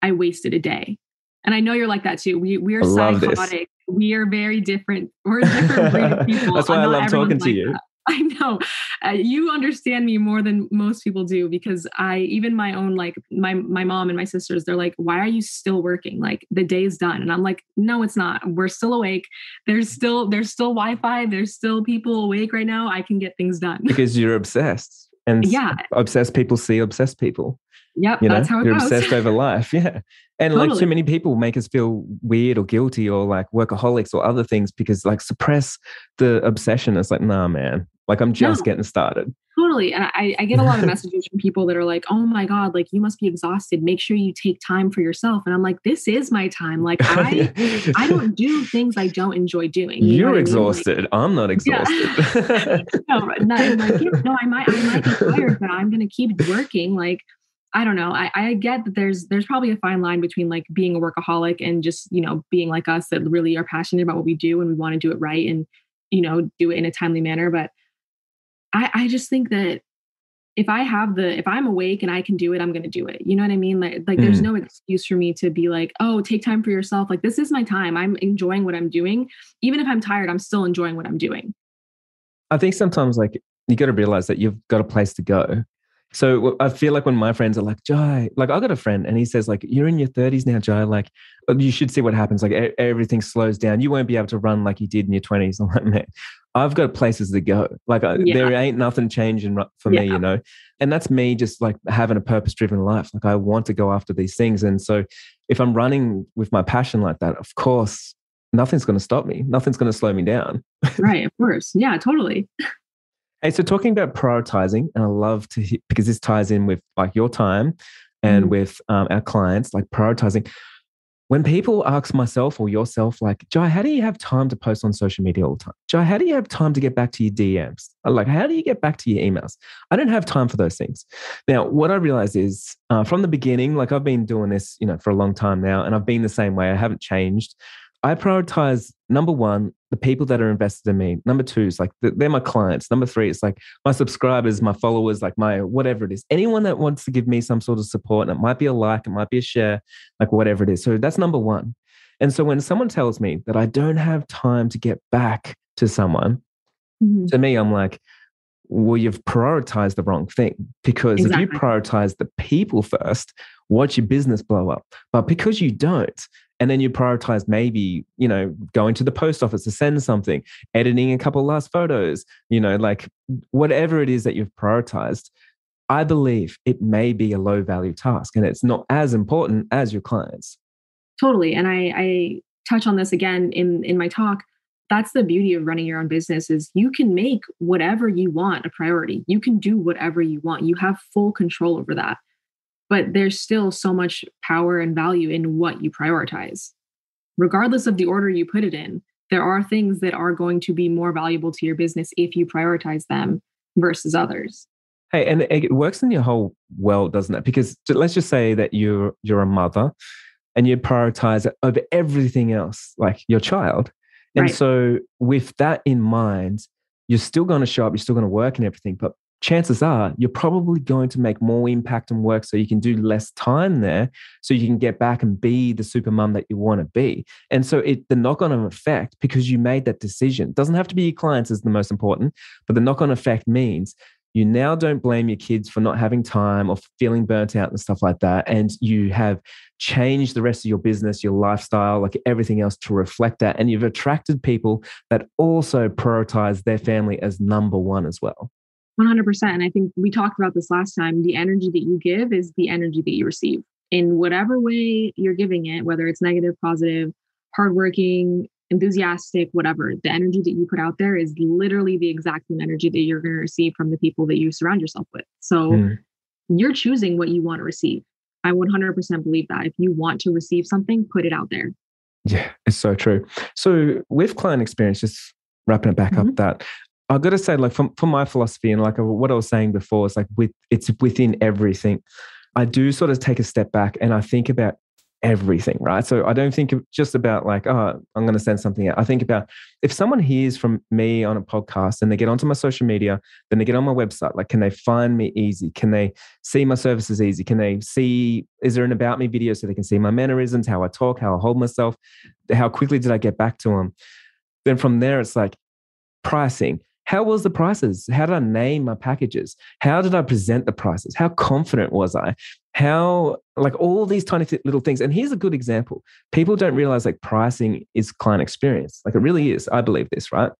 I wasted a day. And I know you're like that too. We we are psychotic. We are very different. We're a different breed of people. That's why I love talking to like you. That. I know. Uh, you understand me more than most people do because I even my own like my my mom and my sisters they're like why are you still working? Like the day's done. And I'm like no it's not. We're still awake. There's still there's still Wi-Fi. There's still people awake right now. I can get things done. Because you're obsessed. And yeah. obsessed people see obsessed people Yep, you know, that's how it you're goes. obsessed over life. Yeah. And totally. like too many people make us feel weird or guilty or like workaholics or other things because like suppress the obsession. It's like, nah, man, like I'm just no, getting started. Totally. And I, I get a lot of messages from people that are like, oh my God, like you must be exhausted. Make sure you take time for yourself. And I'm like, this is my time. Like I I don't do things I don't enjoy doing. You are exhausted. I mean? like, I'm not exhausted. Yeah. no, not, like, no, I might I might be tired, but I'm gonna keep working. Like I don't know. I, I get that there's there's probably a fine line between like being a workaholic and just you know being like us that really are passionate about what we do and we want to do it right and you know do it in a timely manner. But I I just think that if I have the if I'm awake and I can do it, I'm gonna do it. You know what I mean? Like like mm. there's no excuse for me to be like, oh, take time for yourself. Like this is my time. I'm enjoying what I'm doing. Even if I'm tired, I'm still enjoying what I'm doing. I think sometimes like you got to realize that you've got a place to go so I feel like when my friends are like, Jai, like I got a friend and he says, like, you're in your 30s now, Jai. Like, uh, you should see what happens. Like, everything slows down. You won't be able to run like you did in your 20s. I'm like, man, I've got places to go. Like, yeah. there ain't nothing changing for me, yeah. you know? And that's me just like having a purpose driven life. Like, I want to go after these things. And so if I'm running with my passion like that, of course, nothing's going to stop me. Nothing's going to slow me down. right. Of course. Yeah, totally. Hey, so talking about prioritizing, and I love to hit, because this ties in with like your time and mm. with um, our clients, like prioritizing. When people ask myself or yourself, like, Jai, how do you have time to post on social media all the time? Jai, how do you have time to get back to your DMs? Like, how do you get back to your emails? I don't have time for those things. Now, what I realize is uh, from the beginning, like I've been doing this, you know, for a long time now, and I've been the same way. I haven't changed. I prioritize number one, the people that are invested in me. Number two is like they're my clients. Number three is like my subscribers, my followers, like my whatever it is. Anyone that wants to give me some sort of support, and it might be a like, it might be a share, like whatever it is. So that's number one. And so when someone tells me that I don't have time to get back to someone, mm-hmm. to me, I'm like, well, you've prioritized the wrong thing because exactly. if you prioritize the people first, watch your business blow up. But because you don't, and then you prioritize maybe you know going to the post office to send something editing a couple last photos you know like whatever it is that you've prioritized i believe it may be a low value task and it's not as important as your clients. Totally and i i touch on this again in in my talk. That's the beauty of running your own business is you can make whatever you want a priority. You can do whatever you want. You have full control over that but there's still so much power and value in what you prioritize. Regardless of the order you put it in, there are things that are going to be more valuable to your business if you prioritize them versus others. Hey, and it works in your whole world, doesn't it? Because let's just say that you're you're a mother and you prioritize over everything else, like your child. And right. so with that in mind, you're still going to show up, you're still going to work and everything, but chances are you're probably going to make more impact and work so you can do less time there so you can get back and be the super mum that you want to be. And so it the knock-on effect because you made that decision doesn't have to be your clients is the most important but the knock-on effect means you now don't blame your kids for not having time or feeling burnt out and stuff like that and you have changed the rest of your business your lifestyle like everything else to reflect that and you've attracted people that also prioritize their family as number one as well 100%. And I think we talked about this last time. The energy that you give is the energy that you receive in whatever way you're giving it, whether it's negative, positive, hardworking, enthusiastic, whatever. The energy that you put out there is literally the exact same energy that you're going to receive from the people that you surround yourself with. So mm. you're choosing what you want to receive. I 100% believe that. If you want to receive something, put it out there. Yeah, it's so true. So with client experience, just wrapping it back mm-hmm. up that I've got to say, like from, from my philosophy and like what I was saying before, it's like with it's within everything. I do sort of take a step back and I think about everything, right? So I don't think just about like, oh, I'm going to send something out. I think about if someone hears from me on a podcast and they get onto my social media, then they get on my website, like, can they find me easy? Can they see my services easy? Can they see, is there an about me video so they can see my mannerisms, how I talk, how I hold myself? How quickly did I get back to them? Then from there, it's like pricing. How was the prices? How did I name my packages? How did I present the prices? How confident was I? How, like all these tiny little things. And here's a good example people don't realize like pricing is client experience. Like it really is. I believe this, right?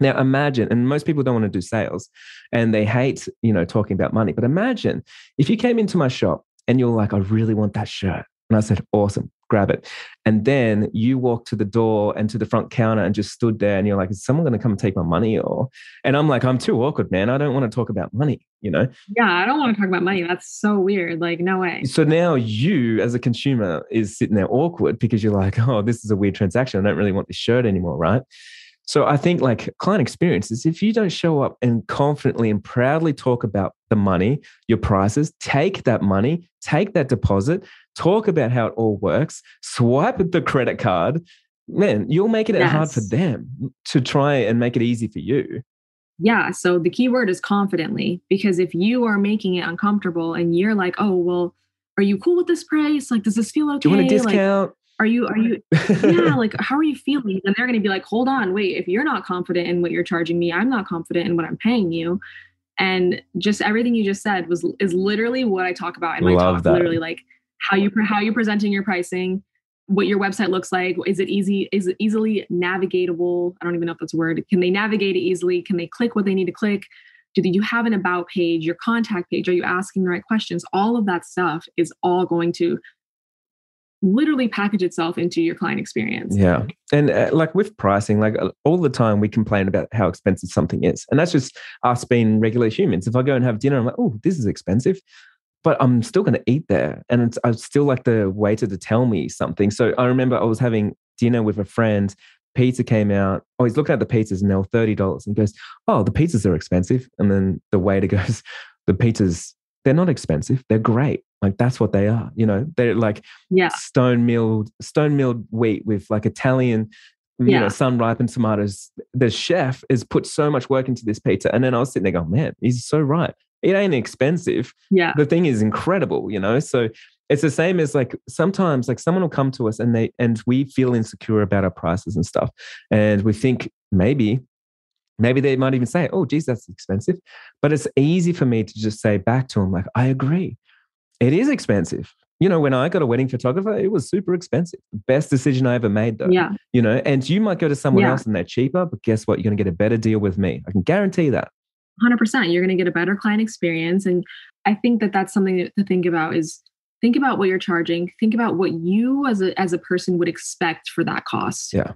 Now imagine, and most people don't want to do sales and they hate, you know, talking about money. But imagine if you came into my shop and you're like, I really want that shirt. And I said, awesome grab it. And then you walk to the door and to the front counter and just stood there and you're like, is someone going to come and take my money? Or, and I'm like, I'm too awkward, man. I don't want to talk about money, you know? Yeah, I don't want to talk about money. That's so weird. Like, no way. So now you, as a consumer, is sitting there awkward because you're like, oh, this is a weird transaction. I don't really want this shirt anymore, right? So I think like client experiences, if you don't show up and confidently and proudly talk about the money, your prices, take that money, take that deposit, talk about how it all works, swipe the credit card, man, you'll make it yes. hard for them to try and make it easy for you. Yeah. So the key word is confidently, because if you are making it uncomfortable and you're like, oh, well, are you cool with this price? Like, does this feel okay? Do you want a discount? Like, are you, are you, yeah, like, how are you feeling? And they're going to be like, hold on, wait, if you're not confident in what you're charging me, I'm not confident in what I'm paying you. And just everything you just said was, is literally what I talk about in my Love talk. That. Literally, like, how you how you're presenting your pricing, what your website looks like. Is it easy? Is it easily navigatable? I don't even know if that's a word. Can they navigate it easily? Can they click what they need to click? Do you have an about page, your contact page? Are you asking the right questions? All of that stuff is all going to literally package itself into your client experience. Yeah. And uh, like with pricing, like uh, all the time we complain about how expensive something is. And that's just us being regular humans. If I go and have dinner, I'm like, oh, this is expensive but I'm still going to eat there. And it's, I still like the waiter to tell me something. So I remember I was having dinner with a friend. Pizza came out. Oh, he's looking at the pizzas and they were $30 and goes, Oh, the pizzas are expensive. And then the waiter goes, The pizzas, they're not expensive. They're great. Like that's what they are. You know, they're like yeah. stone milled, stone milled wheat with like Italian you yeah. know, sun ripened tomatoes. The chef has put so much work into this pizza. And then I was sitting there going, man, he's so right it ain't expensive. Yeah. The thing is incredible, you know? So it's the same as like sometimes like someone will come to us and they and we feel insecure about our prices and stuff. And we think maybe maybe they might even say, oh, geez, that's expensive. But it's easy for me to just say back to them, like, I agree. It is expensive. You know, when I got a wedding photographer, it was super expensive. Best decision I ever made, though. Yeah. You know, and you might go to someone yeah. else and they're cheaper, but guess what? You're going to get a better deal with me. I can guarantee that. 100% you're going to get a better client experience and i think that that's something to think about is think about what you're charging think about what you as a as a person would expect for that cost yeah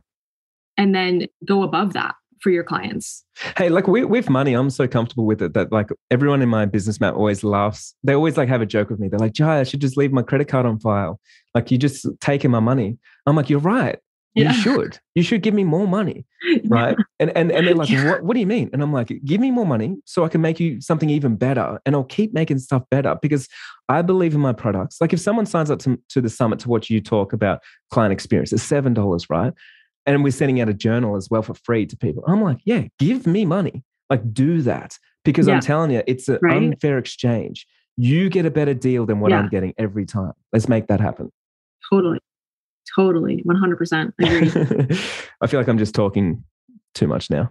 and then go above that for your clients hey like with, with money i'm so comfortable with it that like everyone in my business map always laughs they always like have a joke with me they're like jai i should just leave my credit card on file like you just taking my money i'm like you're right yeah. You should. You should give me more money. Right. Yeah. And, and and they're like, yeah. what, what do you mean? And I'm like, give me more money so I can make you something even better. And I'll keep making stuff better because I believe in my products. Like if someone signs up to, to the summit to watch you talk about client experience, it's seven dollars, right? And we're sending out a journal as well for free to people. I'm like, yeah, give me money. Like do that. Because I'm telling you, it's an right? unfair exchange. You get a better deal than what I'm getting every time. Let's make that happen. Totally. Totally. 100% agree. I feel like I'm just talking too much now.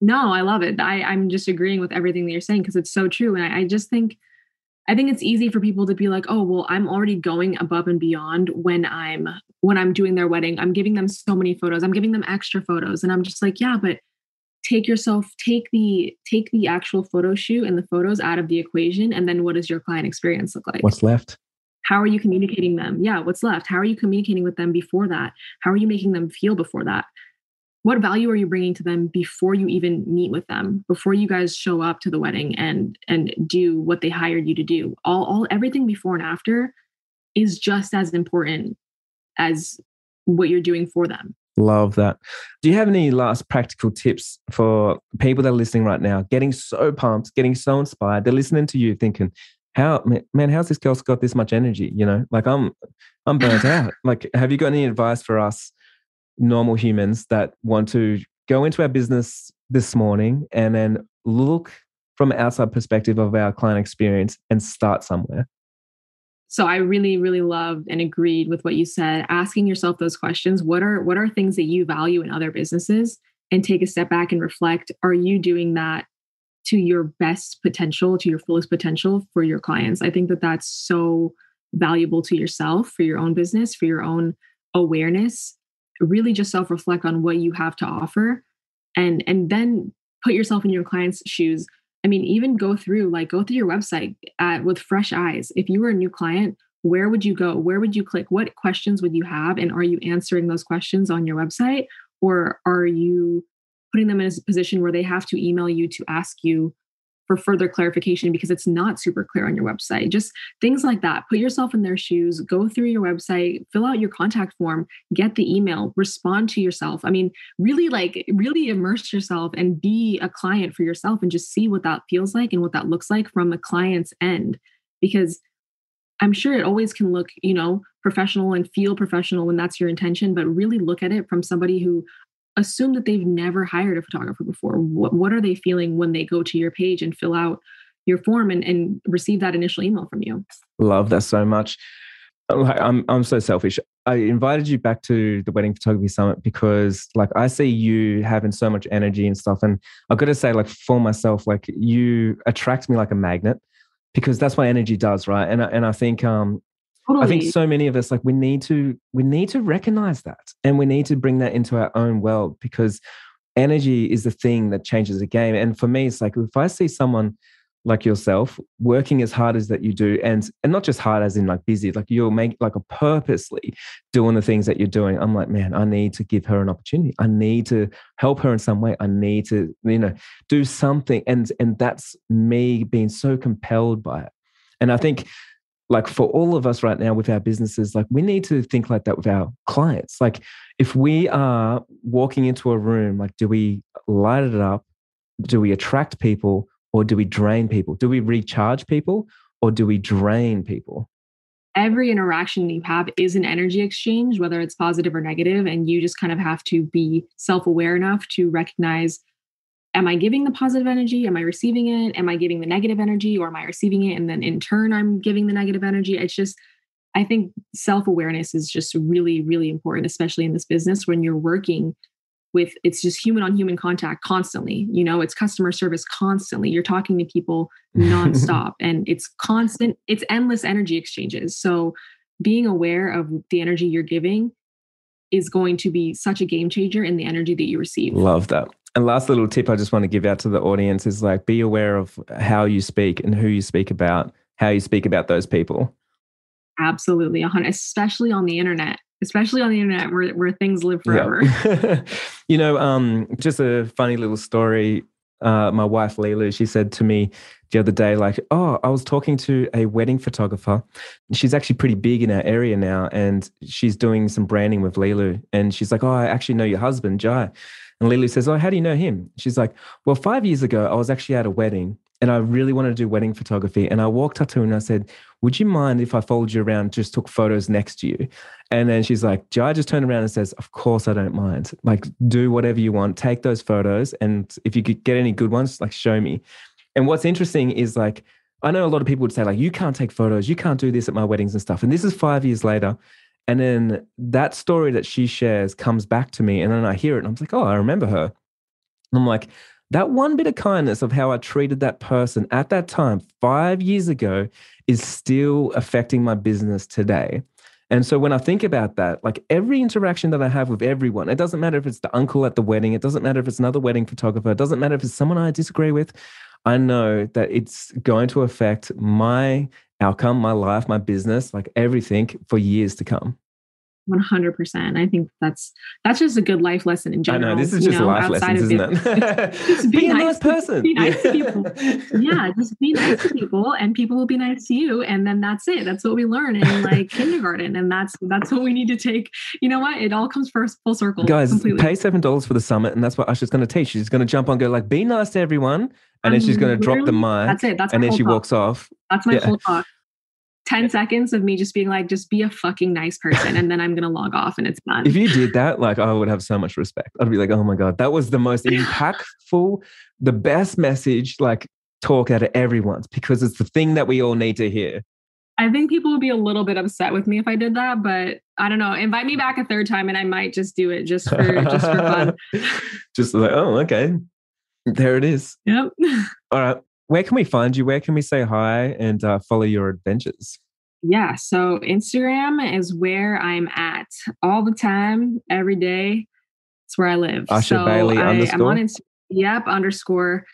No, I love it. I, I'm just agreeing with everything that you're saying because it's so true. And I, I just think, I think it's easy for people to be like, oh, well, I'm already going above and beyond when I'm when I'm doing their wedding. I'm giving them so many photos. I'm giving them extra photos. And I'm just like, yeah, but take yourself, take the take the actual photo shoot and the photos out of the equation. And then what does your client experience look like? What's left? how are you communicating them yeah what's left how are you communicating with them before that how are you making them feel before that what value are you bringing to them before you even meet with them before you guys show up to the wedding and and do what they hired you to do all all everything before and after is just as important as what you're doing for them Love that. Do you have any last practical tips for people that are listening right now, getting so pumped, getting so inspired? They're listening to you thinking, how man, how's this girl's got this much energy? You know, like I'm I'm burnt out. Like, have you got any advice for us normal humans that want to go into our business this morning and then look from an outside perspective of our client experience and start somewhere? So I really, really loved and agreed with what you said. Asking yourself those questions: what are what are things that you value in other businesses? And take a step back and reflect: Are you doing that to your best potential, to your fullest potential for your clients? I think that that's so valuable to yourself, for your own business, for your own awareness. Really, just self reflect on what you have to offer, and and then put yourself in your client's shoes I mean, even go through, like, go through your website at, with fresh eyes. If you were a new client, where would you go? Where would you click? What questions would you have? And are you answering those questions on your website? Or are you putting them in a position where they have to email you to ask you for further clarification because it's not super clear on your website. Just things like that. Put yourself in their shoes, go through your website, fill out your contact form, get the email, respond to yourself. I mean, really like really immerse yourself and be a client for yourself and just see what that feels like and what that looks like from a client's end because I'm sure it always can look, you know, professional and feel professional when that's your intention, but really look at it from somebody who assume that they've never hired a photographer before. What, what are they feeling when they go to your page and fill out your form and, and receive that initial email from you? Love that so much. Like, I'm I'm so selfish. I invited you back to the wedding photography summit because like I see you having so much energy and stuff. And I've got to say, like for myself, like you attract me like a magnet because that's what energy does, right? And and I think um Totally. I think so many of us like we need to we need to recognize that and we need to bring that into our own world because energy is the thing that changes the game. And for me, it's like if I see someone like yourself working as hard as that you do and and not just hard as in like busy like you're making like a purposely doing the things that you're doing i'm like man i need to give her an opportunity i need to help her in some way i need to you know do something and and that's me being so compelled by it and i think like for all of us right now with our businesses like we need to think like that with our clients. Like if we are walking into a room like do we light it up? Do we attract people or do we drain people? Do we recharge people or do we drain people? Every interaction you have is an energy exchange whether it's positive or negative and you just kind of have to be self-aware enough to recognize am I giving the positive energy? Am I receiving it? Am I giving the negative energy or am I receiving it? And then in turn, I'm giving the negative energy. It's just, I think self awareness is just really, really important, especially in this business when you're working with it's just human on human contact constantly. You know, it's customer service constantly. You're talking to people nonstop and it's constant, it's endless energy exchanges. So being aware of the energy you're giving is going to be such a game changer in the energy that you receive. Love that. And last little tip I just want to give out to the audience is like be aware of how you speak and who you speak about, how you speak about those people. Absolutely, especially on the internet, especially on the internet where, where things live forever. you know, um, just a funny little story. Uh, my wife Lilu, she said to me the other day, like, "Oh, I was talking to a wedding photographer. She's actually pretty big in our area now, and she's doing some branding with Lilu. And she's like, "Oh, I actually know your husband, Jai." And Lily says, Oh, how do you know him? She's like, Well, five years ago, I was actually at a wedding and I really wanted to do wedding photography. And I walked up to her and I said, Would you mind if I followed you around, just took photos next to you? And then she's like, Jai just turned around and says, Of course I don't mind. Like, do whatever you want, take those photos. And if you could get any good ones, like, show me. And what's interesting is like, I know a lot of people would say, like, you can't take photos, you can't do this at my weddings and stuff. And this is five years later. And then that story that she shares comes back to me. And then I hear it and I'm like, oh, I remember her. And I'm like, that one bit of kindness of how I treated that person at that time, five years ago, is still affecting my business today. And so when I think about that, like every interaction that I have with everyone, it doesn't matter if it's the uncle at the wedding, it doesn't matter if it's another wedding photographer, it doesn't matter if it's someone I disagree with. I know that it's going to affect my outcome, my life, my business, like everything for years to come. 100%. I think that's that's just a good life lesson in general. I know this is just know, life lessons, isn't it? just be, be nice, a nice person. Be nice to people. Yeah, just be nice to people, and people will be nice to you, and then that's it. That's what we learn in like kindergarten, and that's that's what we need to take. You know what? It all comes first full circle. Guys, completely. pay seven dollars for the summit, and that's what Asha's going to teach. She's going to jump on, go like, "Be nice to everyone," and then she's going to mm-hmm. drop the mic. That's it. That's and then she talk. walks off. That's my yeah. whole talk. 10 seconds of me just being like, just be a fucking nice person. And then I'm going to log off and it's done. If you did that, like, I would have so much respect. I'd be like, oh my God, that was the most impactful, the best message, like, talk out of everyone's because it's the thing that we all need to hear. I think people would be a little bit upset with me if I did that, but I don't know. Invite me back a third time and I might just do it just for just for fun. just like, oh, okay. There it is. Yep. All right where can we find you? Where can we say hi and uh, follow your adventures? Yeah, so Instagram is where I'm at all the time, every day. It's where I live. Asha so Bailey I, underscore. I'm on Inst- yep, underscore.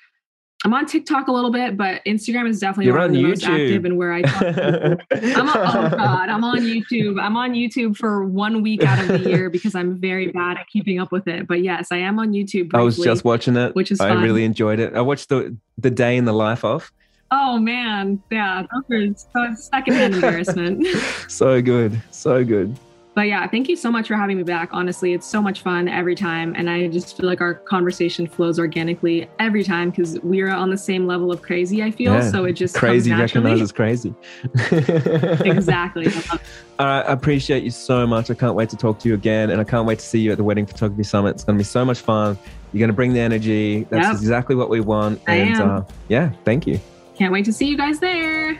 I'm on TikTok a little bit, but Instagram is definitely You're where on I'm YouTube. most active and where I talk I'm on, oh God, I'm on YouTube. I'm on YouTube for one week out of the year because I'm very bad at keeping up with it. But yes, I am on YouTube. Briefly, I was just watching it, which is I fun. really enjoyed it. I watched the the day in the life of. Oh man, yeah, those are secondhand embarrassment. so good, so good. But yeah, thank you so much for having me back. Honestly, it's so much fun every time. And I just feel like our conversation flows organically every time because we're on the same level of crazy, I feel. Yeah. So it just crazy recognizes crazy. exactly. All right. I appreciate you so much. I can't wait to talk to you again. And I can't wait to see you at the Wedding Photography Summit. It's going to be so much fun. You're going to bring the energy. That's yep. exactly what we want. I and am. Uh, yeah, thank you. Can't wait to see you guys there.